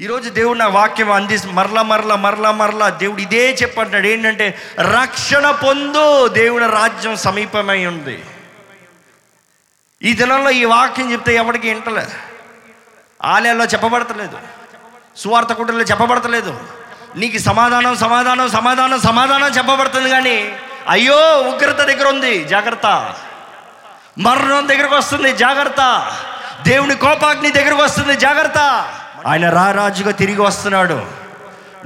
ఈరోజు దేవుడు నా వాక్యం అంది మరలా మరలా మరలా మరలా దేవుడు ఇదే చెప్పంటాడు ఏంటంటే రక్షణ పొందు దేవుని రాజ్యం సమీపమై ఉంది. ఈ దినంలో ఈ వాక్యం చెప్తే ఎవరికి వింటలే. ఆలయాల్లో చెప్పబడతలేదు. సువార్త కుటుంబంలో చెప్పబడతలేదు. నీకు సమాధానం సమాధానం సమాధానం సమాధానం చెప్పబడుతుంది కానీ అయ్యో ఉగ్రత దగ్గర ఉంది జాగ్రత్త. మరణం దగ్గరకు వస్తుంది జాగ్రత్త. దేవుని కోపాగ్ని దగ్గరకు వస్తుంది జాగ్రత్త. ఆయన రారాజుగా తిరిగి వస్తున్నాడు.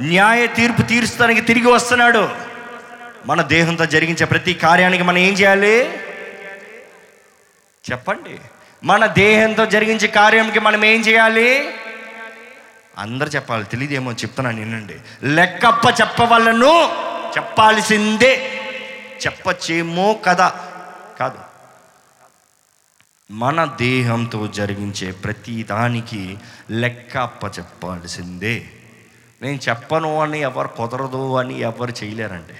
న్యాయ తీర్పు తీర్చడానికి తిరిగి వస్తున్నాడు. మన దేహంతో జరిగించే ప్రతి కార్యానికి మనం ఏం చేయాలి? చెప్పండి. మన దేహంతో జరిగించే కార్యంకి మనం ఏం చేయాలి? అందరు చెప్పాలి. తెలియదేమో చెప్తున్నాను నిన్నండి. లెక్కప్ప చెప్పవలను చెప్పాల్సిందే. చెప్పచ్చేమో కదా. కాదు. మన దేహంతో జరిగించే ప్రతి దానికి లెక్క అప్ప చెప్పాల్సిందే. నేను చెప్పను అని ఎవరు కుదరదు అని ఎవరు చేయలేరండి.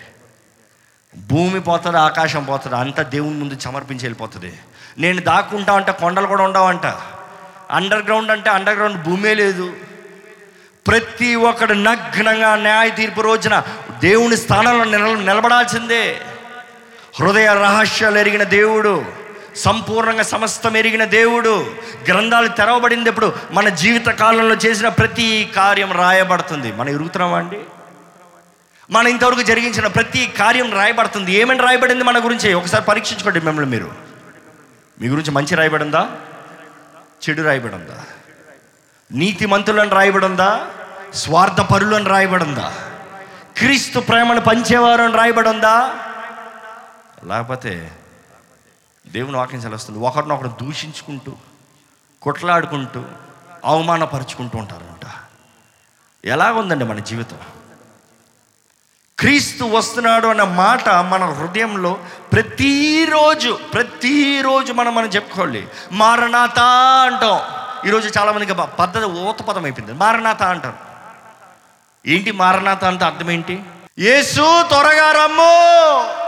భూమి పోతుంది ఆకాశం పోతుంది అంతా దేవుని ముందు సమర్పించి వెళ్ళిపోతుంది. నేను దాక్కుంటా అంటే కొండలు కూడా ఉండవంట. అండర్ గ్రౌండ్ అంటే అండర్ గ్రౌండ్ భూమే లేదు. ప్రతి ఒక్కడు నగ్నంగా న్యాయ తీర్పు రోజున దేవుని స్థానంలో నిల నిలబడాల్సిందే. హృదయ రహస్యాలు ఎరిగిన దేవుడు. సంపూర్ణంగా సమస్తం ఎరిగిన దేవుడు. గ్రంథాలు తెరవబడింది ఎప్పుడు మన జీవిత కాలంలో చేసిన ప్రతి కార్యం రాయబడుతుంది. మనం ఎరుగుతున్నామా అండి? మన ఇంతవరకు జరిగించిన ప్రతి కార్యం రాయబడుతుంది. ఏమని రాయబడింది మన గురించి? ఒకసారి పరీక్షించుకోండి మిమ్మల్ని మీరు. మీ గురించి మంచి రాయబడిందా? చెడు రాయబడిందా? నీతిమంతులను రాయబడిందా? స్వార్థ పరులను రాయబడిందా? క్రీస్తు ప్రేమను పంచేవారు అని రాయబడిందా? లేకపోతే దేవుని వాక్యం సెలవుస్తుంది. ఒకరినొకరు దూషించుకుంటూ కొట్లాడుకుంటూ అవమానపరుచుకుంటూ ఉంటారంట. ఎలాగుందండి మన జీవితం? క్రీస్తు వస్తున్నాడు అన్న మాట మన హృదయంలో ప్రతిరోజు ప్రతిరోజు మనం మనం చెప్పుకోవాలి. మారణాత అంటాం. ఈరోజు చాలామందికి పద్ధతి ఊత పదం అయిపోయింది. మారణాత అంటారు. ఏంటి మారనాథ అంటే అర్థం ఏంటి? యేసు త్వరగా రమ్ము!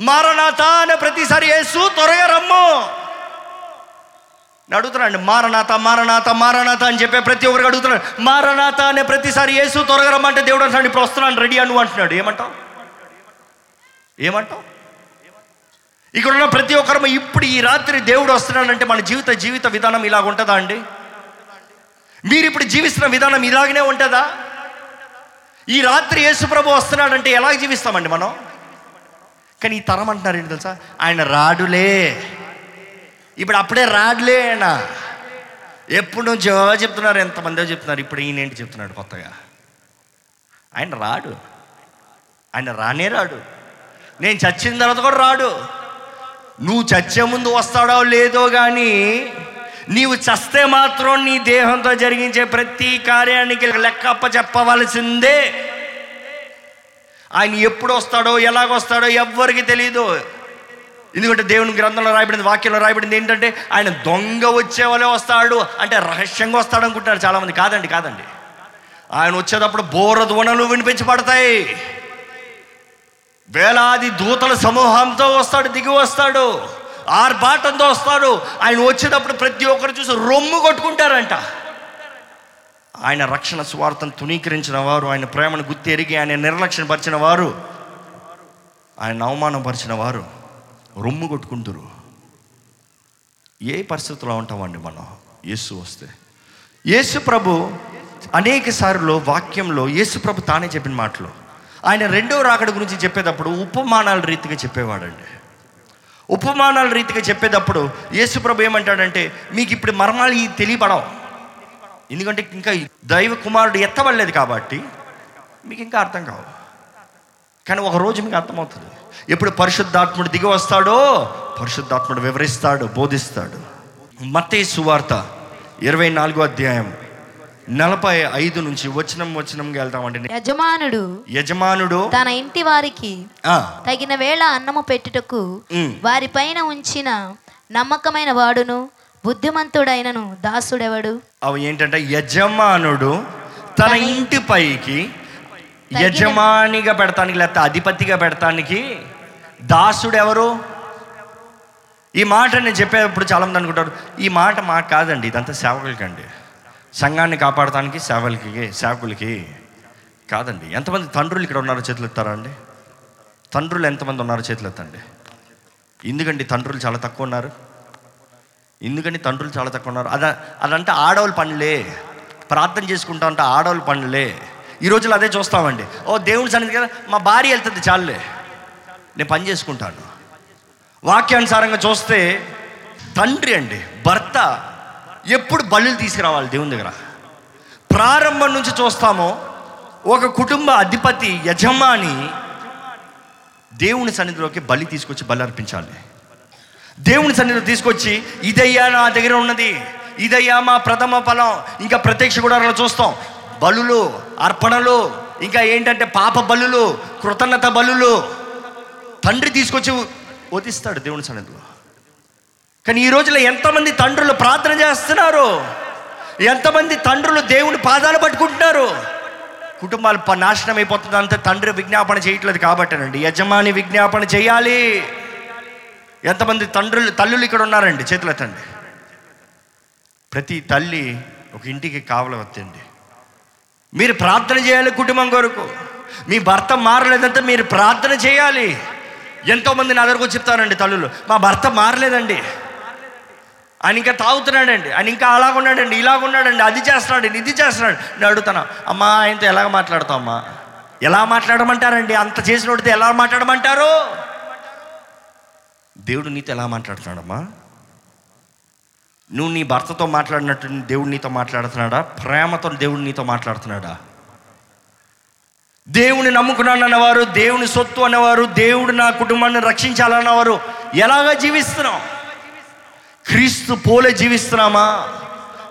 మారనాథ అనే ప్రతిసారి యేసు త్వరగా రమ్ము. నేను అడుగుతున్నాండి మారనాథ మారనాథ మారనాథ అని చెప్పే ప్రతి ఒక్కరికి అడుగుతున్నాడు. మారనాథ అనే ప్రతిసారి యేసు త్వరగా రమ్మంటే దేవుడు అంటున్నాడు ఇప్పుడు వస్తున్నాను రెడీ అను అంటున్నాడు. ఏమంటావు? ఏమంటావు? ఇక్కడ ఉన్న ప్రతి ఒక్కరు ఇప్పుడు ఈ రాత్రి దేవుడు వస్తున్నాడంటే మన జీవిత జీవిత విధానం ఇలాగ ఉంటుందా అండి? మీరు ఇప్పుడు జీవిస్తున్న విధానం ఇలాగనే ఉంటుందా? ఈ రాత్రి యేసు ప్రభు వస్తున్నాడంటే ఎలా జీవిస్తామండి మనం? కానీ ఈ తరం అంటున్నారు ఏంటి తెలుసా? ఆయన రాడులే. ఇప్పుడు అప్పుడే రాడులే ఆయన. ఎప్పుడు నుంచో చెప్తున్నారు ఎంతమందో చెప్తున్నారు ఇప్పుడు ఈయన ఏంటి చెప్తున్నాడు కొత్తగా? ఆయన రాడు. ఆయన రానే రాడు. నేను చచ్చిన తర్వాత కూడా రాడు. నువ్వు చచ్చే ముందు వస్తాడో లేదో కానీ నీవు చస్తే మాత్రం నీ దేహంతో జరిగించే ప్రతి కార్యానికి లెక్కప్ప చెప్పవలసిందే ఆయన ఎప్పుడు వస్తాడో ఎలాగొస్తాడో ఎవ్వరికి తెలియదు ఎందుకంటే దేవుని గ్రంథంలో రాయబడింది వాక్యంలో రాయబడింది ఏంటంటే ఆయన దొంగ వచ్చేవాళ్ళే వస్తాడు అంటే రహస్యంగా వస్తాడు అనుకుంటున్నారు చాలామంది. కాదండి కాదండి. ఆయన వచ్చేటప్పుడు బోర ధ్వనులు వినిపించబడతాయి వేలాది దూతల సమూహంతో వస్తాడు దిగి వస్తాడు ఆర్భాటంతో వస్తాడు. ఆయన వచ్చేటప్పుడు ప్రతి ఒక్కరు చూసి రొమ్ము కొట్టుకుంటారంట. ఆయన రక్షణ స్వార్థను తుణీకరించిన వారు ఆయన ప్రేమను గుర్తెరిగి ఆయన నిర్లక్ష్యపరిచిన వారు ఆయన అవమానపరిచిన వారు రొమ్ము కొట్టుకుంటారు. ఏ పరిస్థితుల్లో ఉంటామండి మనం? యేసు వస్తే. యేసు ప్రభు అనేక సార్లు వాక్యంలో యేసు ప్రభు తానే చెప్పిన మాటలు. ఆయన రెండో రాకడ గురించి చెప్పేటప్పుడు ఉపమానాల రీతిగా చెప్పేవాడండి. ఉపమానాల రీతిగా చెప్పేటప్పుడు యేసు ప్రభు ఏమంటాడంటే మీకు ఇప్పుడు మర్మాలు ఈ తెలియపడవు ఎందుకంటే ఇంకా దైవ కుమారుడు ఎత్తబడలేదు కాబట్టి మీకు ఇంకా అర్థం కావు. కానీ ఒక రోజు మీకు అర్థమవుతుంది. ఎప్పుడు పరిశుద్ధాత్ముడు దిగి వస్తాడో పరిశుద్ధాత్ముడు వివరిస్తాడు బోధిస్తాడు. మత్తయి సువార్త ఇరవై నాలుగో అధ్యాయం నలభై ఐదు నుంచి వచనం వచనంగా వెళ్తామండి యజమానుడు యజమానుడు తన ఇంటి వారికి తగిన వేళ అన్నము పెట్టుటకు ఉమ్, వారిపైన ఉంచిన నమ్మకమైన వాడును. బుద్ధిమంతుడైనను దాసుడెవడు? అవి ఏంటంటే యజమానుడు తన ఇంటి పైకి యజమానిగా పెడతానికి లేకపోతే అధిపతిగా పెడతానికి దాసుడు ఎవరు ఈ మాట నేను చెప్పేటప్పుడు చాలామంది అనుకుంటారు ఈ మాట మాకు కాదండి ఇదంతా సేవకులకండి. సంఘాన్ని కాపాడటానికి సేవలకి సేవకులకి కాదండి. ఎంతమంది తండ్రులు ఇక్కడ ఉన్నారో చేతులు ఎత్తారా అండి? తండ్రులు ఎంతమంది ఉన్నారో చేతులు ఎత్తండి. ఎందుకండి తండ్రులు చాలా తక్కువ ఉన్నారు? ఎందుకని తండ్రులు చాలా తక్కువ ఉన్నారు. అద అదంటే ఆడవాళ్ళ పనులే. ప్రార్థన చేసుకుంటా అంటే ఆడవాళ్ళ పనులే. ఈ రోజుల్లో అదే చూస్తామండి. ఓ దేవుని సన్నిధి కదా మా భార్య వెళ్తుంది చాలులే నేను పని చేసుకుంటాను. వాక్యానుసారంగా చూస్తే తండ్రి అండి భర్త ఎప్పుడు బలులు తీసుకురావాలి దేవుని దగ్గర. ప్రారంభం నుంచి చూస్తామో ఒక కుటుంబ అధిపతి యజమాని దేవుని సన్నిధిలోకి బలి తీసుకొచ్చి బలి అర్పించాలి. దేవుని సన్నిధిలో తీసుకొచ్చి ఇదయ్యా నా దగ్గర ఉన్నది. ఇదయ్యా మా ప్రథమ ఫలం. ఇంకా ప్రత్యక్ష గుడారంలో చూస్తాం. బలులు అర్పణలు ఇంకా ఏంటంటే పాప బలులు కృతజ్ఞత బలులు. తండ్రి తీసుకొచ్చి వదిస్తాడు దేవుని సన్నిధిలో. కానీ ఈ రోజులో ఎంతమంది తండ్రులు ప్రార్థన చేస్తున్నారు? ఎంతమంది తండ్రులు దేవుని పాదాలు పట్టుకుంటున్నారు? కుటుంబాలు నాశనం అయిపోతుంది. అంతే తండ్రి విజ్ఞాపన చేయట్లేదు కాబట్టినండి. యజమాని విజ్ఞాపన చేయాలి. ఎంతమంది తండ్రులు తల్లులు ఇక్కడ ఉన్నారండి చేతులు ఎత్తండి. ప్రతి తల్లి ఒక ఇంటికి కావలవద్దండి మీరు ప్రార్థన చేయాలి కుటుంబం కొరకు. మీ భర్త మారలేదంటే మీరు ప్రార్థన చేయాలి. ఎంతోమంది నా దగ్గరకు చెప్తారండి తల్లులు మా భర్త మారలేదండి. ఆయన ఇంకా తాగుతున్నాడండి ఆయన ఇంకా అలాగున్నాడండి ఇలాగున్నాడండి అది చేస్తున్నాడండి ఇది చేస్తున్నాడు. నేను అడుగుతాను అమ్మా ఆయనతో ఎలాగ మాట్లాడతావు అమ్మా? ఎలా మాట్లాడమంటారండి? అంత చేసినోడితో ఎలా మాట్లాడమంటారు? దేవుడు నీతో ఎలా మాట్లాడుతున్నాడమ్మా? నువ్వు నీ భర్తతో మాట్లాడినట్టు దేవుడు నీతో మాట్లాడుతున్నాడా? ప్రేమతో దేవుడు నీతో మాట్లాడుతున్నాడా? దేవుని నమ్ముకున్నాను అన్నవారు దేవుని సొత్తు అన్నవారు దేవుడు నా కుటుంబాన్ని రక్షించాలన్నవారు ఎలాగా జీవిస్తున్నాం క్రీస్తు పోలే జీవిస్తున్నామా?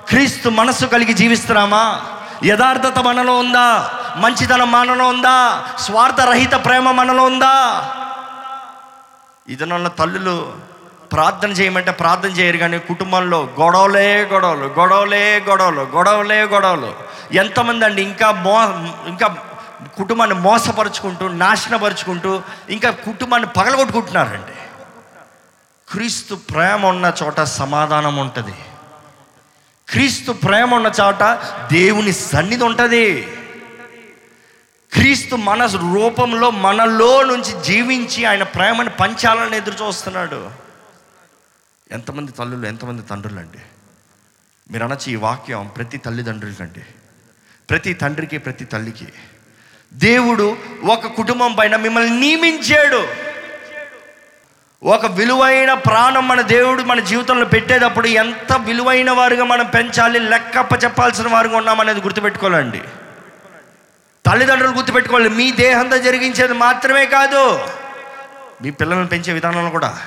క్రీస్తు మనస్సు కలిగి జీవిస్తున్నామా? యథార్థత మనలో ఉందా? మంచితనం మనలో ఉందా? స్వార్థరహిత ప్రేమ మనలో ఉందా? ఇదనన్న తల్లులు ప్రార్థన చేయమంటే ప్రార్థన చేయరు కానీ కుటుంబంలో గొడవలే గొడవలు గొడవలే గొడవలు గొడవలే గొడవలు. ఎంతమంది అండి ఇంకా మో ఇంకా కుటుంబాన్ని మోసపరుచుకుంటూ నాశనపరుచుకుంటూ ఇంకా కుటుంబాన్ని పగలగొట్టుకుంటున్నారండి. క్రీస్తు ప్రేమ ఉన్న చోట సమాధానం ఉంటుంది. క్రీస్తు ప్రేమ ఉన్న చోట దేవుని సన్నిధి ఉంటుంది. క్రీస్తు మన రూపంలో మనలో నుంచి జీవించి ఆయన ప్రేమను పంచాలని ఎదురు చూస్తున్నాడు. ఎంతమంది తల్లులు ఎంతమంది తండ్రులు అండి మీరు అనొచ్చు ఈ వాక్యం ప్రతి తల్లిదండ్రులకండి. ప్రతి తండ్రికి ప్రతి తల్లికి. దేవుడు ఒక కుటుంబం పైన మిమ్మల్ని నియమించాడు. ఒక విలువైన ప్రాణం మన దేవుడు మన జీవితంలో పెట్టేటప్పుడు ఎంత విలువైన వారుగా మనం పెంచాలి లెక్కప్ప చెప్పాల్సిన వారుగా ఉన్నామనేది గుర్తుపెట్టుకోవాలండి. తల్లిదండ్రులు గుర్తుపెట్టుకోవాలి. మీ దేహంతో జరిగించేది మాత్రమే కాదు మీ పిల్లలను పెంచే విధానంలో కూడా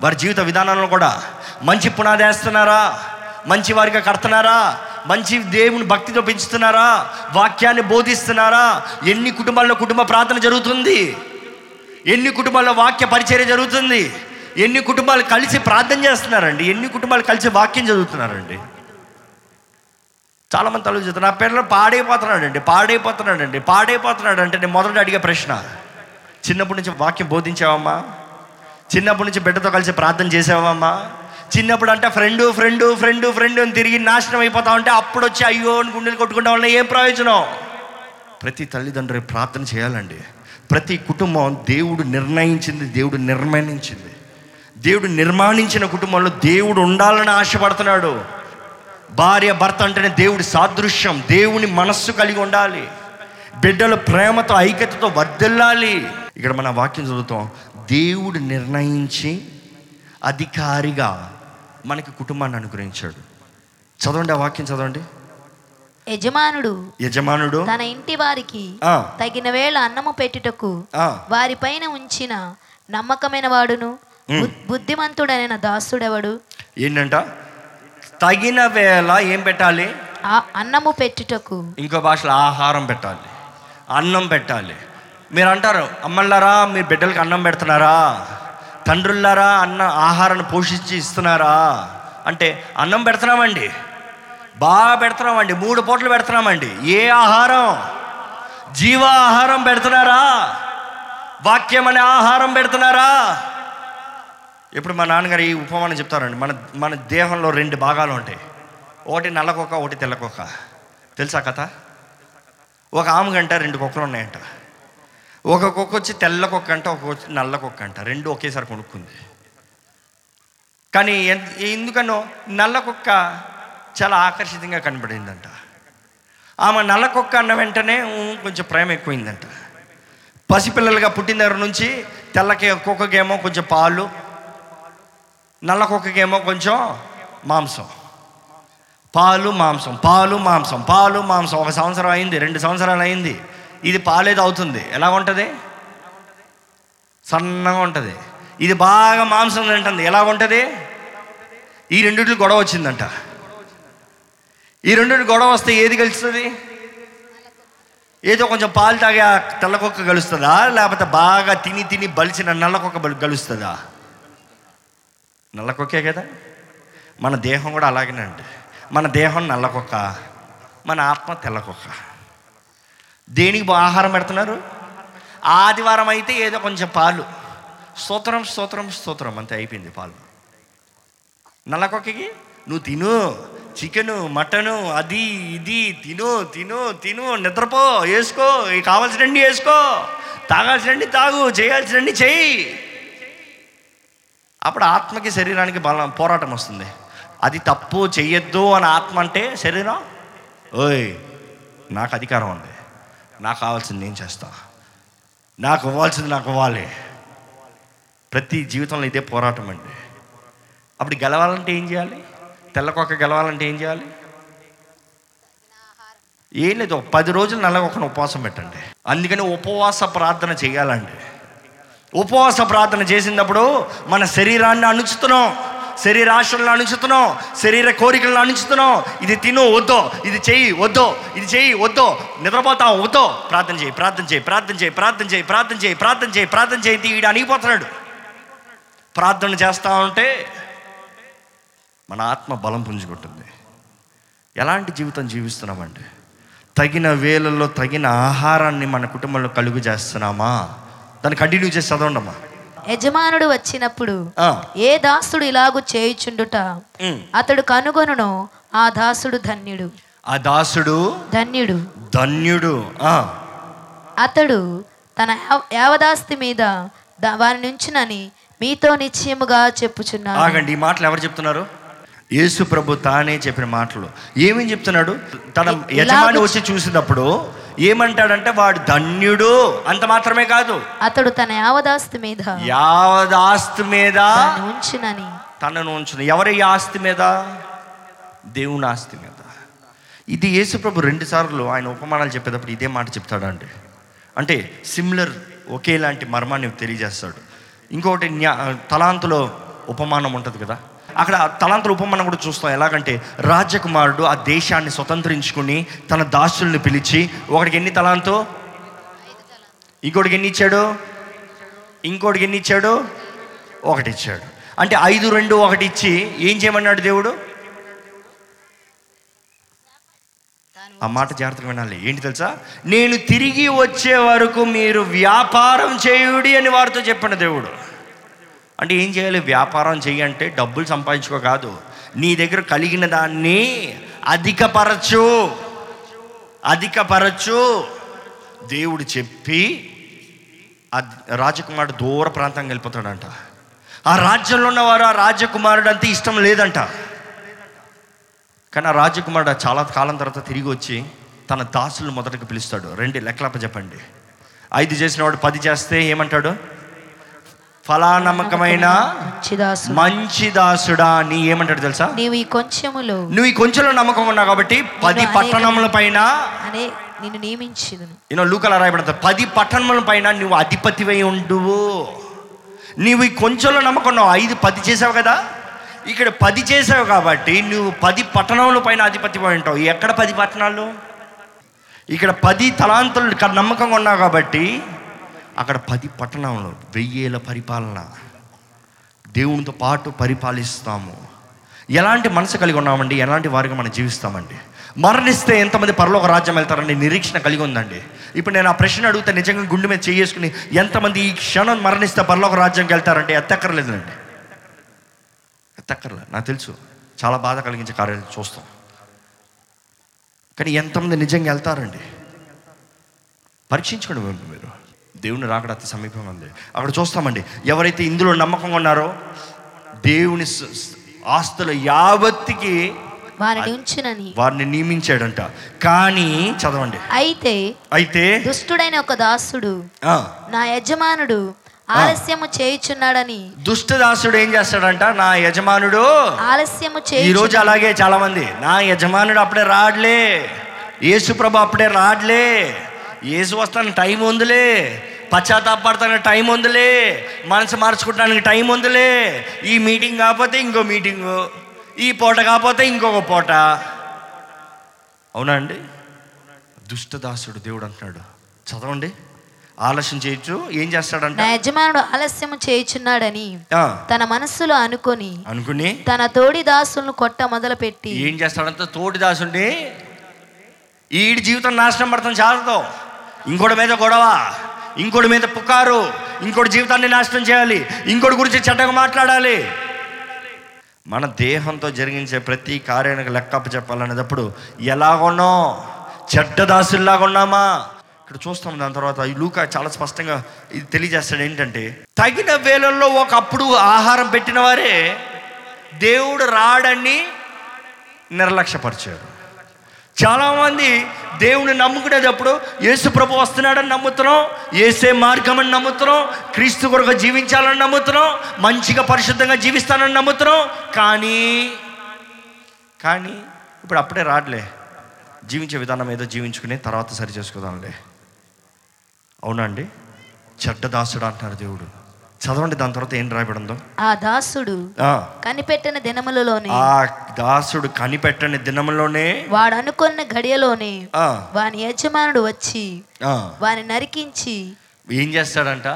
వారి జీవిత విధానంలో కూడా. మంచి పునాది వేస్తున్నారా? మంచి వారిగా కడుతున్నారా? మంచి దేవుని భక్తితో పెంచుతున్నారా? వాక్యాన్ని బోధిస్తున్నారా? ఎన్ని కుటుంబాల్లో కుటుంబ ప్రార్థన జరుగుతుంది? ఎన్ని కుటుంబాల్లో వాక్య పరిచర్య జరుగుతుంది? ఎన్ని కుటుంబాలు కలిసి ప్రార్థన చేస్తున్నారండి? ఎన్ని కుటుంబాలు కలిసి వాక్యం చదువుతున్నారండి? చాలామంది తల్లి చెప్తారు నా పిల్లలు పాడైపోతున్నాడండి పాడైపోతున్నాడండి పాడైపోతున్నాడు అంటే నేను మొదట అడిగే ప్రశ్న చిన్నప్పటి నుంచి వాక్యం బోధించావమ్మా? చిన్నప్పటి నుంచి బిడ్డతో కలిసి ప్రార్థన చేసావమ్మా? చిన్నప్పుడు అంటే ఫ్రెండు ఫ్రెండు ఫ్రెండు ఫ్రెండు అని తిరిగి నాశనం అయిపోతా ఉంటే అప్పుడు వచ్చి అయ్యో అని గుండెలు కొట్టుకుంటా వల్ల ఏం ప్రయోజనం? ప్రతి తల్లిదండ్రులు ప్రార్థన చేయాలండి. ప్రతి కుటుంబం దేవుడు నిర్ణయించింది దేవుడు నిర్మాణించింది. దేవుడు నిర్మాణించిన కుటుంబంలో దేవుడు ఉండాలని ఆశపడుతున్నాడు. భార్య భర్త అంటేనే దేవుడి సాదృశ్యం దేవుని మనస్సు కలిగి ఉండాలి. బిడ్డల ప్రేమతో ఐక్యతతో వర్ధిల్లాలి. ఇక్కడ మన వాక్యం చదువుతాం. దేవుడు నిర్ణయించి అధికారిగా మనకి కుటుంబాన్ని అనుగ్రహించాడు. చదవండి ఆ వాక్యం చదవండి. యజమానుడు యజమానుడు తన ఇంటి వారికి తగిన వేళ అన్నము పెట్టుటకు ఆ, వారిపైన ఉంచిన నమ్మకమైన వాడును. బుద్ధిమంతుడైన దాసుడెవడు? ఏంటంట? తగిన వేళ ఏం పెట్టాలి? అన్నము పెట్టుటకు. ఇంకో భాషలో ఆహారం పెట్టాలి. అన్నం పెట్టాలి. మీరు అంటారు అమ్మలారా మీరు బిడ్డలకి అన్నం పెడుతున్నారా? తండ్రులారా అన్న ఆహారాన్ని పోషించి ఇస్తున్నారా? అంటే అన్నం పెడుతున్నామండి. బాగా పెడుతున్నామండి. మూడు పూటలు పెడుతున్నామండి. ఏ ఆహారం? జీవ ఆహారం పెడుతున్నారా? వాక్యం అనే ఆహారం పెడుతున్నారా? ఇప్పుడు మా నాన్నగారు ఈ ఉపమానం చెప్తారండి. మన మన దేహంలో రెండు భాగాలు ఉంటాయి. ఒకటి నల్ల కుక్క ఒకటి తెల్ల కుక్క తెలుసా కథ? ఒక ఆమె గంట రెండు కుక్కలు ఉన్నాయంట. ఒక కుక్క వచ్చి తెల్ల కుక్క అంట ఒక వచ్చి నల్ల కుక్క అంట. రెండు ఒకేసారి కొనుక్కుంది. కానీ ఎందుకనో నల్ల కుక్క చాలా ఆకర్షితంగా కనబడిందంట. ఆమె నల్ల కుక్క అన్న వెంటనే కొంచెం ప్రేమ ఎక్కువైందంట. పసిపిల్లలుగా పుట్టిన దగ్గర నుంచి తెల్లకి కుక్కకేమో కొంచెం పాలు నల్ల కుక్కకేమో కొంచెం మాంసం. పాలు మాంసం పాలు మాంసం పాలు మాంసం. ఒక సంవత్సరం అయింది రెండు సంవత్సరాలు అయింది. ఇది పాలేదు అవుతుంది ఎలా ఉంటుంది? సన్నగా ఉంటుంది. ఇది బాగా మాంసం తింటుంది. ఎలా ఉంటుంది? ఈ రెండింటికి గొడవ వచ్చిందంట. ఈ రెండింటి గొడవ వస్తే ఏది కలుస్తుంది ఏదో కొంచెం పాలు తాగే తెల్లకొక్క కలుస్తుందా లేకపోతే బాగా తిని తిని బలిచిన నల్లకొక్క బలి కలుస్తుందా నల్లకొక్కే కదా? మన దేహం కూడా అలాగనే అండి. మన దేహం నల్లకొక్క మన ఆత్మ తెల్లకొక్క. దేనికి ఆహారం పెడుతున్నారు? ఆదివారం అయితే ఏదో కొంచెం పాలు. స్తోత్రం స్తోత్రం స్తోత్రం అంతే అయిపోయింది పాలు. నల్లకొక్కకి నువ్వు తిను చికెను మటను అది ఇది తిను తిను తిను నిద్రపో వేసుకో ఈ కావాల్సినండి వేసుకో. తాగాల్సినండి తాగు చేయాల్సినండి చెయ్యి అప్పుడు ఆత్మకి శరీరానికి బలం పోరాటం వస్తుంది. అది తప్పు చెయ్యొద్దు అని ఆత్మ అంటే శరీరం? ఓయ్ నాకు అధికారం ఉంది. నాకు కావాల్సింది నేను చేస్తా. నాకు ఇవ్వాల్సింది నాకు ఇవ్వాలి. ప్రతి జీవితంలో ఇదే పోరాటం అండి. అప్పుడు గెలవాలంటే ఏం చేయాలి? తెల్లకొక్క గెలవాలంటే ఏం చేయాలి? ఏం లేదు పది రోజులు నల్లగొక్కను ఉపవాసం పెట్టండి. అందుకని ఉపవాస ప్రార్థన చేయాలండి. ఉపవాస ప్రార్థన చేసినప్పుడు మన శరీరాన్ని అణుచుతున్నాం శరీరాశలను అణుచుతున్నాం శరీర కోరికలను అణుచుతున్నాం ఇది తిను వద్దో ఇది చెయ్యి వద్దో ఇది చెయ్యి వద్దో నిద్రపోతాం వద్దో. ప్రార్థన చేయి ప్రార్థన చేయి ప్రార్థన చేయి ప్రార్థన చేయి ప్రార్థన చేయి ప్రార్థన చేయి ప్రార్థన చేయి తీయడం అణిగిపోతున్నాడు ప్రార్థన చేస్తా ఉంటే మన ఆత్మ బలం పుంజుకుంటుంది. ఎలాంటి జీవితం జీవిస్తున్నామండి? తగిన వేళల్లో తగిన ఆహారాన్ని మన కుటుంబంలో కలుగు చేస్తున్నామా? దాన్ని కంటిన్యూ చేసి చదవండమ్మా. యజమానుడు వచ్చినప్పుడు ఏ దాసుడు ఇలాగు చేయుచుండుట. అతడు కనుగొనును ఆ దాసుడు ధన్యుడు. ఆ దాసుడు ధన్యుడు. ధన్యుడు. అతడు తన యావ- యావదాస్తి మీద వాని నుంచునని మీతో నిశ్చయముగా చెప్పుచున్నాను ఆగండి ఈ మాటలు ఎవరు చెప్తున్నారు? యేసు ప్రభు తానే చెప్పిన మాటలు. ఏమేం చెప్తున్నాడు? తన యజమాని వచ్చి చూసినప్పుడు ఏమంటాడంటే వాడు ధన్యుడు అంత మాత్రమే కాదు. అతడు తన యావదాస్తి మీద యావదాస్తి మీద ఉంచునని. తనను ఉంచును. ఎవరి ఆస్తి మీద? దేవుని ఆస్తి మీద. ఇది యేసుప్రభు రెండు సార్లు ఆయన ఉపమానాలు చెప్పేటప్పుడు ఇదే మాట చెప్తాడండి. అంటే సిమిలర్ ఒకేలాంటి మర్మాన్ని తెలియజేస్తాడు. ఇంకొకటి న్యా తలాంతులో ఉపమానం ఉంటుంది కదా? అక్కడ తలాంతుల ఉపమానం కూడా చూస్తాం. ఎలాగంటే రాజకుమారుడు ఆ దేశాన్ని స్వతంత్రించుకుని తన దాసుల్ని పిలిచి ఒకడికి ఎన్ని తలాంతో? ఇంకోటికి ఎన్ని ఇచ్చాడు? ఇంకోటికి ఎన్ని ఇచ్చాడు? ఒకటి ఇచ్చాడు. అంటే ఐదు రెండు ఒకటి ఇచ్చి ఏం చేయమన్నాడు దేవుడు? ఆ మాట జాగ్రత్తగా వినాలి. ఏంటి తెలుసా? నేను తిరిగి వచ్చే వరకు మీరు వ్యాపారం చేయుడి అని వారితో చెప్పిన దేవుడు. అంటే ఏం చేయాలి? వ్యాపారం చేయంటే డబ్బులు సంపాదించుకో కాదు. నీ దగ్గర కలిగిన దాన్ని అధికపరచు. అధికపరచు. దేవుడు చెప్పి రాజకుమారుడు దూర ప్రాంతానికి వెళ్ళిపోతాడంట. ఆ రాజ్యంలో ఉన్నవారు ఆ రాజకుమారుడు అంతే ఇష్టం లేదంట. కానీ ఆ రాజకుమారుడు చాలా కాలం తర్వాత తిరిగి వచ్చి తన దాసులు మొదటగా పిలుస్తాడు. రెండు లెక్కలప్ప చెప్పండి ఐదు చేసిన వాడు పది చేస్తే ఏమంటాడు? ఫలానమ్మకమైన మంచి దాసుడు మంచి దాసుడా నీ ఏమంటాడు తెలుసా? నీవు ఈ కొంచెములో నువ్వు ఈ కొంచెంలో నమ్మకం ఉన్నావు కాబట్టి పది నేను పట్టణముల పైన అనే నిన్ను నియమించుదును. ఈయన లూకల రాయబడతా పది పట్టణముల పైన నువ్వు అధిపతివై ఉండువు. నీవు ఈ కొంచెంలో నమ్మకం ఉన్నావు. ఐదు పది చేసావు కదా? ఇక్కడ పది చేసావు కాబట్టి నువ్వు పది పట్టణముల పైన అధిపతివై ఉంటావు. ఎక్కడ పది పట్టణాలు? ఇక్కడ పది తలాంతులు నమ్మకంగా ఉన్నావు కాబట్టి అక్కడ పది పట్టణంలో వెయ్యేల పరిపాలన. దేవునితో పాటు పరిపాలిస్తాము. ఎలాంటి మనసు కలిగి ఉన్నామండి? ఎలాంటి వారిగా మనం జీవిస్తామండి? మరణిస్తే ఎంతమంది పరలోక రాజ్యం వెళ్తారని నిరీక్షణ కలిగి ఉందండి. ఇప్పుడు నేను ఆ ప్రశ్న అడిగితే నిజంగా గుండె మీద చేసుకుని ఎంతమంది ఈ క్షణం మరణిస్తే పరలోక రాజ్యంకి వెళ్తారంటే ఎత్తక్కర్లేదండి ఎత్తక్కర్లేదు. నాకు తెలుసు. చాలా బాధ కలిగించే కార్యాలు చూస్తాం. కానీ ఎంతమంది నిజంగా వెళ్తారండి? పరీక్షించుకోండి మీరు. దేవుని రాకడ అతి సమీపంగా ఉంది. అక్కడ చూస్తామండి ఎవరైతే ఇందులో నమ్మకంగా ఉన్నారో దేవుని ఆస్తుల యావత్తికి వారిని ఉంచునని. వారిని నియమించాడంట. కానీ చదవండి. అయితే అయితే దుష్టుడైన ఒక దాసుడు ఆ, నా యజమానుడు ఆలస్యము చేయుచున్నాడని. దుష్టదాసుడు ఏం చేస్తాడంట? నా యజమానుడు. ఆలస్యము ఈ చేయుచు రోజు అలాగే చాలా మంది నా యజమానుడు అప్పుడే రాడ్లే. యేసు ప్రభు అప్పుడే రాడ్లే. యేసు వస్తాను టైం ఉందిలే. పశ్చాత్తాపడతానికి టైం ఉందిలే. మనసు మార్చుకోవడానికి టైం ఉందిలే. ఈ మీటింగ్ కాకపోతే ఇంకో మీటింగు. ఈ పూట కాకపోతే ఇంకొక పూట. అవునా అండి? దుష్టదాసుడు దేవుడు అంటున్నాడు. చదవండి. ఆలస్యం చేయొచ్చు. ఏం చేస్తాడంట? యజమానుడు ఆలస్యము చేయుచున్నాడని తన మనస్సులో అనుకొని అనుకుని తన తోడి దాసులను కొట్ట మొదలుపెట్టి ఏం చేస్తాడంటే? తోటి దాసుండి ఈడి జీవితం నాశనం పడతాం చాలతో ఇంకోటి మీద గొడవ. ఇంకోటి మీద పుకారు ఇంకోటి జీవితాన్ని నాశనం చేయాలి ఇంకోటి గురించి చెడ్డగా మాట్లాడాలి. మన దేహంతో జరిగించే ప్రతి కార్యానికి లెక్కప్ప చెప్పాలనేటప్పుడు ఎలాగున్నాం? చెడ్డదాసుల్లాగా ఉన్నామా ఇక్కడ చూస్తాం దాని తర్వాత ఈ లూక చాలా స్పష్టంగా ఇది తెలియజేస్తాడు ఏంటంటే తగిన వేళల్లో ఒకప్పుడు ఆహారం పెట్టిన వారే దేవుడు రాడని నిర్లక్ష్యపరిచారు. చాలామంది దేవుని నమ్ముకునేటప్పుడు యేసు ప్రభు వస్తున్నాడని నమ్ముతున్నాం ఏసే మార్గం అని నమ్ముతున్నాం క్రీస్తు కొరకు జీవించాలని నమ్ముతున్నాం మంచిగా పరిశుద్ధంగా జీవిస్తానని నమ్ముతున్నాం. కానీ కానీ ఇప్పుడు అప్పుడే రాడలే. జీవించే విధానం ఏదో జీవించుకుని తర్వాత సరి చేసుకుందాంలే. అవునండి చెడ్డ దాసుడు అంటున్నారు దేవుడు. చదవండి దాని తర్వాత ఏం రాయబడిందో? ఆ దాసుడు కనిపెట్టిన దినములలోనే ఆ దాసుడు కనిపెట్టని దినంలోనే వాడు అనుకున్న గడియలోనే వాని యజమానుడు వచ్చి వాని నరికించి ఏం చేస్తాడంట?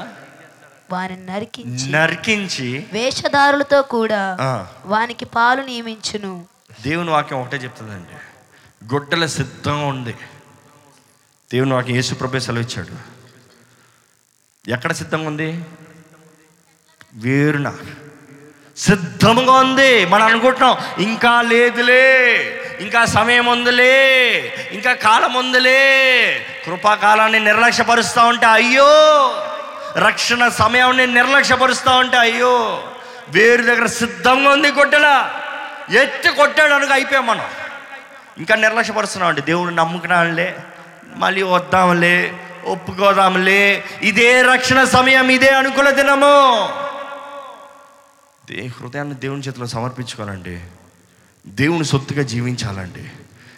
వాని నరికించి నరికించి వేషధారులతో కూడా వానికి పాలు నియమించును. దేవుని వాక్యం ఒకటే చెప్తుందండి. గొడ్డల సిద్ధంగా ఉంది. దేవుని వాక్యం యేసు ప్రభే సెలవు ఇచ్చాడు ఎక్కడ సిద్ధంగా ఉంది? వేరున? సిద్ధముగా ఉంది మనం అనుకుంటున్నాం ఇంకా లేదులే ఇంకా సమయం ఉందిలే ఇంకా కాలం ఉందిలే. కృపాకాలాన్ని నిర్లక్ష్యపరుస్తూ ఉంటే అయ్యో రక్షణ సమయాన్ని నిర్లక్ష్యపరుస్తూ ఉంటే అయ్యో వేరు దగ్గర సిద్ధంగా ఉంది గొడ్డల ఎత్తి కొట్టాడు అనుక అయిపోయాం మనం. ఇంకా నిర్లక్ష్యపరుస్తున్నాం అండి దేవుడు నమ్ముకున్నాంలే మళ్ళీ వద్దాంలే ఒప్పుకోదాంలే ఇదే రక్షణ సమయం ఇదే అనుకున్న దినము. దే హృదయాన్ని దేవుని చేతిలో సమర్పించుకోవాలండి? దేవుని సొత్తుగా జీవించాలండి.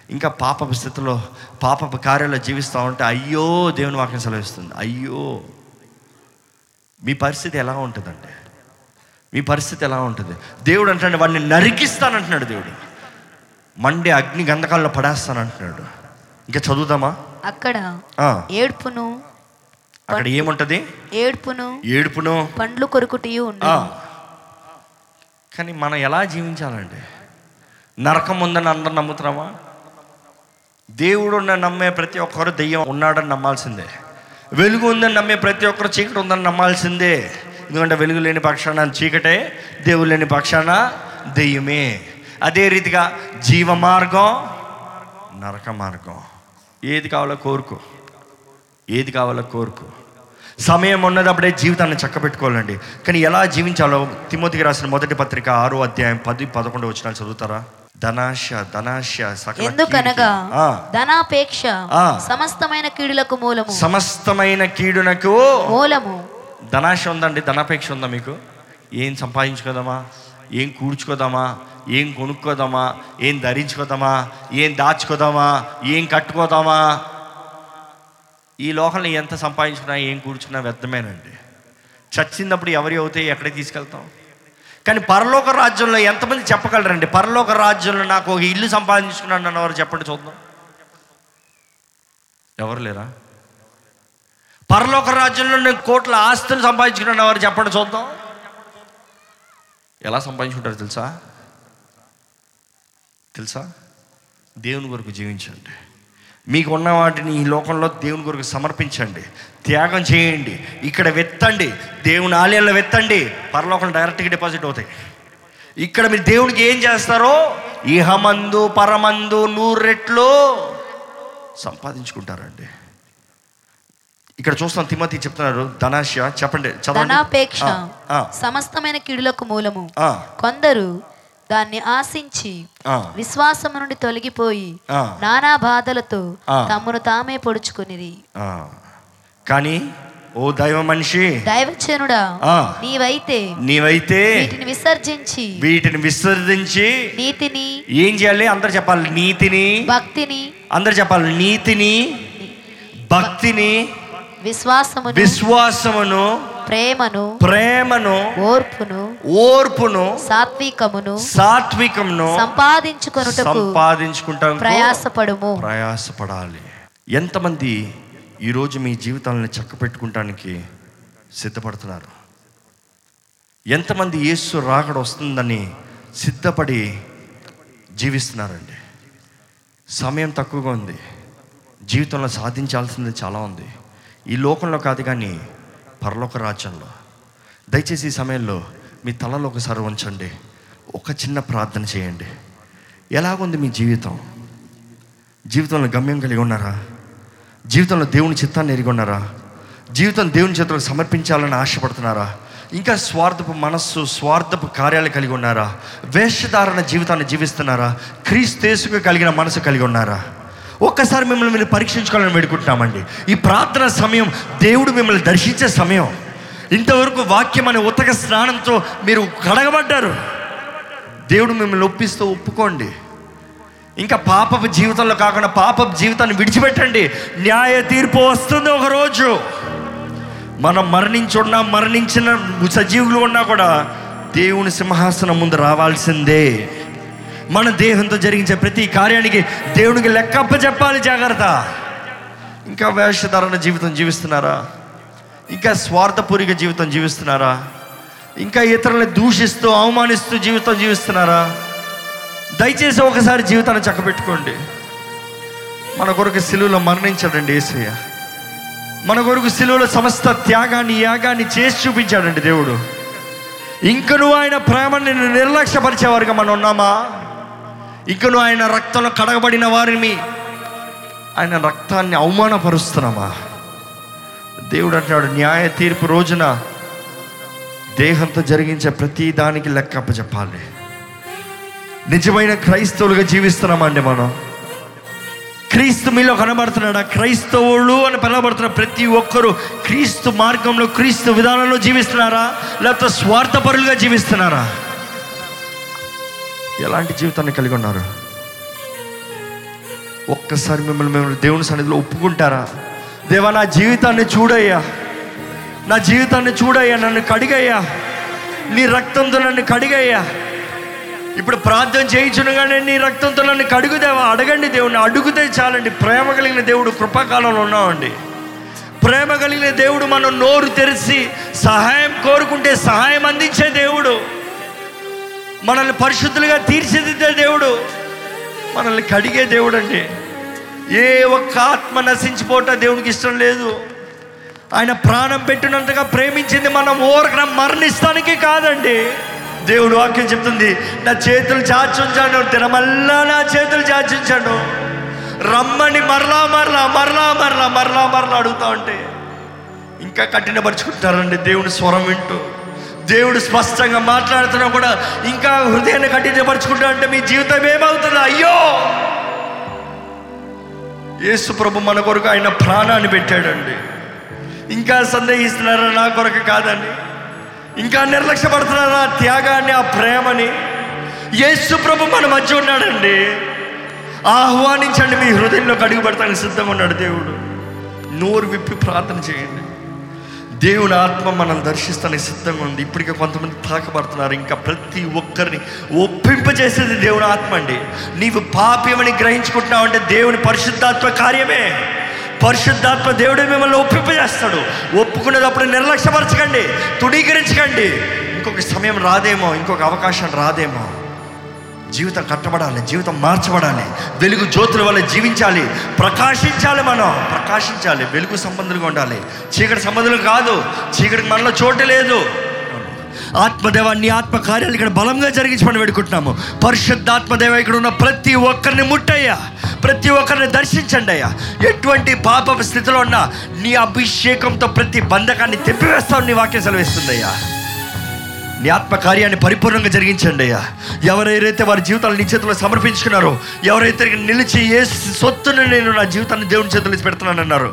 ఇంకా పాపపు స్థితిలో పాపపు కార్యాల్లో జీవిస్తూ ఉంటే అయ్యో దేవుని వాక్యం సెలవిస్తుంది. అయ్యో. మీ పరిస్థితి ఎలా ఉంటుందండి? మీ పరిస్థితి ఎలా ఉంటుంది? దేవుడు అంటాడు వాడిని నరికిస్తానంటున్నాడు దేవుడు. మండే అగ్ని గంధకాల్లో పడేస్తానంటున్నాడు. ఇంకా చదువుదామా? అక్కడ ఏడ్పును అక్కడ ఏముంటది? ఏడ్పును ఏడుపును పండ్లు కొరుకుటియు ఉండు. ఆ. కానీ మనం ఎలా జీవించాలండి? నరకం ఉందని అందరు నమ్ముతున్నామా? దేవుడున్న నమ్మే ప్రతి ఒక్కరు దెయ్యం ఉన్నాడని నమ్మాల్సిందే. వెలుగు ఉందని నమ్మే ప్రతి ఒక్కరు చీకటి ఉందని నమ్మాల్సిందే. ఎందుకంటే వెలుగు లేని పక్షాన చీకటే దేవుడు లేని పక్షాన దెయ్యమే. అదే రీతిగా జీవ మార్గం నరక మార్గం ఏది కావాలో కోరుకో. ఏది కావాలో కోరుకో. సమయం ఉన్నదప్పుడే జీవితాన్ని చక్కబెట్టుకోవాలండి. కానీ ఎలా జీవించాలో తిమోతికి రాసిన మొదటి పత్రిక ఆరో అధ్యాయం పది పదకొండు వచ్చిన చదువుతారా? ధనాశ ధనాశ ఎందుకనగా? ధనాపేక్ష ఆ. సమస్తమైన కీడులకు మూలము. సమస్తమైన కీడునకు మూలము. ధనాశ ఉందండి ధనాపేక్ష ఉందా మీకు? ఏం సంపాదించుకోదామా? ఏం కూర్చుకోదామా ఏం కొనుక్కోదామా? ఏం ధరించుకోదామా? ఏం దాచుకోదామా? ఏం కట్టుకోదామా? ఈ లోకంలో ఎంత సంపాదించుకున్నా ఏం కూర్చున్నా వ్యర్థమేనండి. చచ్చినప్పుడు ఎవరి అవుతాయి ఎక్కడికి తీసుకెళ్తాం? కానీ పరలోక రాజ్యంలో ఎంతమంది చెప్పగలరండి? పరలోక రాజ్యంలో నాకు ఒక ఇల్లు సంపాదించుకున్నాను అన్నవారు చెప్పండి చూద్దాం. ఎవరు లేరా? పరలోక రాజ్యంలో నేను కోట్ల ఆస్తులు సంపాదించుకున్నాను వారు చెప్పండి చూద్దాం. ఎలా సంపాదించుకుంటారు తెలుసా? తెలుసా? దేవుని కొరకు జీవించండి. మీకు ఉన్న వాటిని ఈ లోకంలో దేవుని కొరకు సమర్పించండి. త్యాగం చేయండి. ఇక్కడ వెత్తండి. దేవుని ఆలయంలో వెత్తండి. పరలోకం డైరెక్ట్గా డిపాజిట్ అవుతాయి. ఇక్కడ మీరు దేవునికి ఏం చేస్తారో? ఇహమందు పరమందు నూరు రెట్లు సంపాదించుకుంటారండి. ఇక్కడ చూస్తాం తిమ్మతి చెప్తున్నారు ధనాశ చెప్పండి ధనాపేక్ష సమస్తమైన కీడులకు మూలము. కొందరు దాన్ని ఆశించి విశ్వాసము నుండి తొలగిపోయి. నానా బాధలతో. తమను తామే పొడుచుకునిరి ఆ. కానీ ఓ దైవ మనిషి దైవచనుడా. నీవైతే నీవైతే వీటిని విసర్జించి వీటిని విసర్జించి నీతిని ఏం చేయాలి అందరు చెప్పాలి నీతిని భక్తిని అందరు చెప్పాలి నీతిని భక్తిని విశ్వాసమును విశ్వాసమును ప్రేమను ప్రేమను ఓర్పును ఓర్పును సాత్వికమును సాత్వికమును సంపాదించుకొనుటకు సంపాదించుకుంటాం ప్రయాసపడుము. ప్రయాసపడాలి. ఎంతమంది ఈరోజు మీ జీవితాలను చక్కపెట్టుకుంటానికి సిద్ధపడుతున్నారు? ఎంతమంది యేసు రాకడ వస్తుందని సిద్ధపడి జీవిస్తున్నారండి? సమయం తక్కువగా ఉంది. జీవితంలో సాధించాల్సింది చాలా ఉంది. ఈ లోకంలో కాదు కానీ పరలోక రాజ్యంలో. దయచేసి ఈ సమయంలో మీ తలలో ఒకసారి ఉంచండి. ఒక చిన్న ప్రార్థన చేయండి. ఎలాగుంది మీ జీవితం? జీవితంలో గమ్యం కలిగి ఉన్నారా? జీవితంలో దేవుని చిత్తాన్ని ఎరిగి ఉన్నారా? జీవితం దేవుని చేతులకు సమర్పించాలని ఆశపడుతున్నారా? ఇంకా స్వార్థపు మనస్సు స్వార్థపు కార్యాలు కలిగి ఉన్నారా? వేషధారణ జీవితాన్ని జీవిస్తున్నారా? క్రీస్తేసుకు కలిగిన మనసు కలిగి ఉన్నారా? ఒక్కసారి మిమ్మల్ని మీరు పరీక్షించుకోవాలని వేడుకుంటున్నామండి. ఈ ప్రార్థన సమయం దేవుడు మిమ్మల్ని దర్శించే సమయం. ఇంతవరకు వాక్యం అనే ఉతక స్నానంతో మీరు కడగబడ్డారు. దేవుడు మిమ్మల్ని ఒప్పిస్తూ ఒప్పుకోండి. ఇంకా పాపపు జీవితంలో కాకుండా పాపపు జీవితాన్ని విడిచిపెట్టండి. న్యాయ తీర్పు వస్తుంది ఒకరోజు. మనం మరణించున్నా మరణించిన సజీవులు ఉన్నా కూడా దేవుని సింహాసనం ముందు రావాల్సిందే. మన దేహంతో జరిగించే ప్రతి కార్యానికి దేవునికి లెక్కప్ప చెప్పాలి జాగ్రత్త. ఇంకా వేషధారణ జీవితం జీవిస్తున్నారా? ఇంకా స్వార్థపూరిక జీవితం జీవిస్తున్నారా? ఇంకా ఇతరులను దూషిస్తూ అవమానిస్తూ జీవితం జీవిస్తున్నారా? దయచేసి ఒకసారి జీవితాన్ని చక్కబెట్టుకోండి. మన కొరకు సిలువలో మరణించాడండి ఏసయ్య. మన కొరకు సిలువలో సమస్త త్యాగాన్ని యాగాన్ని చేసి చూపించాడండి దేవుడు. ఇంకను ఆయన ప్రేమని నిర్లక్ష్యపరిచేవారుగా మనం ఉన్నామా? ఇకను ఆయన రక్తంలో కడగబడిన వారిని ఆయన రక్తాన్ని అవమానపరుస్తున్నామా? దేవుడు అంటున్నాడు న్యాయ తీర్పు రోజున దేహంతో జరిగించే ప్రతి దానికి లెక్కప్ప చెప్పాలి. నిజమైన క్రైస్తవులుగా జీవిస్తున్నామండి మనం? క్రీస్తు మీలో కనబడుతున్నాడా? క్రైస్తవులు అని పిలవబడుతున్న ప్రతి ఒక్కరూ క్రీస్తు మార్గంలో క్రీస్తు విధానంలో జీవిస్తున్నారా? లేకపోతే స్వార్థపరులుగా జీవిస్తున్నారా? ఎలాంటి జీవితాన్ని కలిగి ఉన్నారు? ఒక్కసారి మిమ్మల్ని మిమ్మల్ని దేవుని సన్నిధిలో ఒప్పుకుంటారా? దేవా నా జీవితాన్ని చూడయ్యా. నా జీవితాన్ని చూడయ్యా నన్ను కడిగయ్యా. నీ రక్తంతో నన్ను కడిగయ్యా. ఇప్పుడు ప్రార్థన చేయించునుగానే నీ రక్తంతో నన్ను కడుగుదేవా అడగండి దేవుడిని అడుగుతే చాలండి. ప్రేమ కలిగిన దేవుడు కృపాకాలంలో ఉన్నామండి ప్రేమ కలిగిన దేవుడు మనం నోరు తెరిచి సహాయం కోరుకుంటే సహాయం అందించే దేవుడు. మనల్ని పరిశుద్ధులుగా తీర్చిదిద్దే దేవుడు మనల్ని కడిగే దేవుడు అండి ఏ ఒక్క ఆత్మ నశించిపోవటం దేవునికి ఇష్టం లేదు. ఆయన ప్రాణం పెట్టినంతగా ప్రేమించింది మనం ఓరకడం మరణిస్తానికి కాదండి. దేవుడు వాక్యం చెప్తుంది నా చేతులు చాచుంచాను తినమల్లా నా చేతులు చాచుంచాను. రమ్మని మరలా మరలా మరలా మరలా మరలా మరలా అడుగుతా ఉంటే ఇంకా కఠినపరుచుకుంటారండి దేవుని స్వరం వింటూ. దేవుడు స్పష్టంగా మాట్లాడుతున్నా కూడా ఇంకా హృదయాన్ని కఠినపరుచుకుంటా అంటే మీ జీవితం ఏమవుతుంది? అయ్యో! యేసు ప్రభు మన కొరకు ఆయన ప్రాణాన్ని పెట్టాడండి. ఇంకా సందేహిస్తున్నారా నా కొరకు కాదని ఇంకా నిర్లక్ష్యపడుతున్నారా ఆ త్యాగాన్ని ఆ ప్రేమని? యేసు ప్రభు మన మధ్య ఉన్నాడండి. ఆహ్వానించండి మీ హృదయంలో అడుగు పెడతానికి సిద్ధంగా ఉన్నాడు దేవుడు. నోరు విప్పి ప్రార్థన చేయండి. దేవుని ఆత్మ మనం దర్శిస్తానే సిద్ధంగా ఉంది. ఇప్పటికే కొంతమంది తాకబడుతున్నారు. ఇంకా ప్రతి ఒక్కరిని ఒప్పింపజేసేది దేవుని ఆత్మ అండి. నీవు పాప్యమని గ్రహించుకుంటున్నావు అంటే దేవుని పరిశుద్ధాత్మ కార్యమే. పరిశుద్ధాత్మ దేవుడే మిమ్మల్ని ఒప్పింపజేస్తాడు. ఒప్పుకునేటప్పుడు నిర్లక్ష్యపరచకండి. తుడీకరించకండి ఇంకొక సమయం రాదేమో ఇంకొక అవకాశం రాదేమో. జీవితం కట్టబడాలి జీవితం మార్చబడాలి. వెలుగు జ్యోతుల వల్ల జీవించాలి. ప్రకాశించాలి మనం. ప్రకాశించాలి. వెలుగు సంబంధులుగా ఉండాలి. చీకటి సంబంధులు కాదు. చీకటికి మనలో చోటు లేదు. ఆత్మదేవాన్ని నీ ఆత్మ కార్యాలు ఇక్కడ బలంగా జరిగించమని వేడుకుంటున్నాము. పరిశుద్ధాత్మదేవ ఇక్కడ ఉన్న ప్రతి ఒక్కరిని ముట్టయ్యా. ప్రతి ఒక్కరిని దర్శించండి అయ్యా. ఎటువంటి పాప స్థితిలో ఉన్నా నీ అభిషేకంతో ప్రతి బంధకాన్ని తెప్పివేస్తావు నీ వాక్యం సెలవిస్తుంది అయ్యా. నీ ఆత్మ కార్యాన్ని పరిపూర్ణంగా జరిగించండి అయ్యా. ఎవరైతే వారి జీవితాలు నీ చేతిలో సమర్పించుకున్నారో ఎవరైతే నిలిచి ఏ సొత్తును నేను నా జీవితాన్ని దేవుని చేతులు పెడుతున్నానన్నారు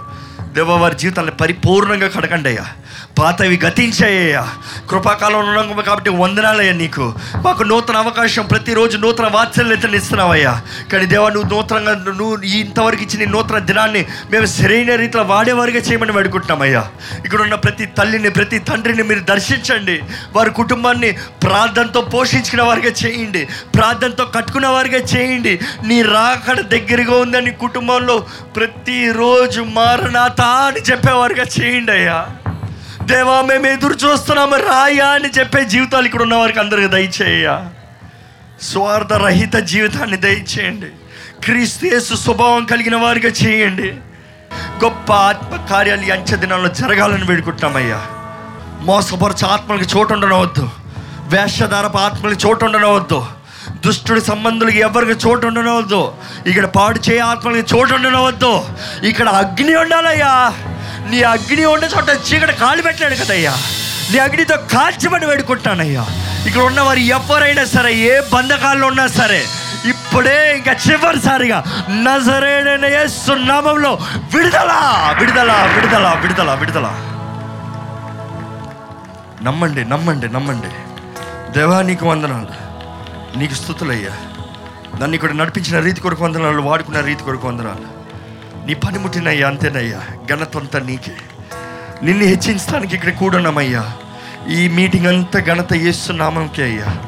దేవ వారి జీవితాన్ని పరిపూర్ణంగా కడకండి అయ్యా. పాతవి గతించాయ్యా కృపాకాలంలో ఉన్నాం కాబట్టి వందనాలయ్యా నీకు. మాకు నూతన అవకాశం ప్రతిరోజు నూతన వాత్సల్యతను ఇస్తున్నావయ్యా కానీ దేవా నువ్వు నూతనంగా నువ్వు ఇంతవరకు ఇచ్చిన నూతన దినాన్ని మేము సరైన రీతిలో వాడేవారిగా చేయమని వేడుకుంటున్నామయ్యా ఇక్కడ ఉన్న ప్రతి తల్లిని ప్రతి తండ్రిని మీరు దర్శించండి. వారి కుటుంబాన్ని ప్రార్థనతో పోషించుకునే వారిగా చేయండి. ప్రార్థనతో కట్టుకున్న వారిగా చేయండి. నీ రాకడ దగ్గరగా ఉందని కుటుంబంలో ప్రతిరోజు మారనాథ అని చెప్పేవారిగా చేయండి అయ్యా. దేవా మేము ఎదురు చూస్తున్నాము రాయా అని చెప్పే జీవితాలు ఇక్కడ ఉన్నవారికి అందరికి దయచేయ స్వార్థ రహిత జీవితాన్ని దయచేయండి. క్రీస్తు స్వభావం కలిగిన వారిగా చేయండి. గొప్ప ఆత్మ కార్యాలు ఈ అంచె దినాల్లో జరగాలని వేడుకుంటున్నామయ్యా. మోసపరచ ఆత్మలకు చోటు ఉండనవద్దు. వేషధారపు ఆత్మలకు చోటు ఉండనవద్దు. దుష్టుడి సంబంధులకి ఎవరికి చోటు ఉండనవద్దు. ఇక్కడ పాడు చేయ ఆత్మలకి చోటు ఉండనవద్దు. ఇక్కడ అగ్ని ఉండాలయ్యా. నీ అగ్ని ఉండే చోట చీకటి కాలు పెట్టాడు కదయ్యా. నీ అగ్నితో కాల్చమని వేడుకుంటానయ్యా. ఇక్కడ ఉన్నవారు ఎవరైనా సరే ఏ బంధకాల్లో ఉన్నా సరే ఇప్పుడే ఇంకా చివరిసారిగా నజరేడైన యేసు నామంలో విడుదల విడుదల విడుదల విడుదల విడుదల. నమ్మండి నమ్మండి నమ్మండి. దేవానికి వందనాలు. నీకు స్థుతులయ్యా. నన్ను ఇక్కడ నడిపించిన రీతి కొరకు వందనాలు వాడుకున్న రీతి కొరకు వందనాలు. నీ పనిముట్టినయ్యా అంతేనయ్యా. ఘనతంత నీకే. నిన్ను హెచ్చించడానికి ఇక్కడ కూడున్నామయ్యా. ఈ మీటింగ్ అంతా ఘనత చేస్తున్నామంకే అయ్యా.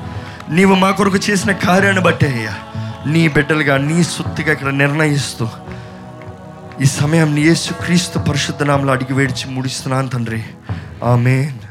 నీవు మా కొరకు చేసిన కార్యాన్ని బట్టే అయ్యా. నీ బిడ్డలుగా నీ సుత్తిగా ఇక్కడ నిర్ణయిస్తూ ఈ సమయం యేసు క్రీస్తు పరిశుద్ధ నామంలో అడిగి వేడిచి ముడిస్తున్నాను తండ్రి. ఆమెన్.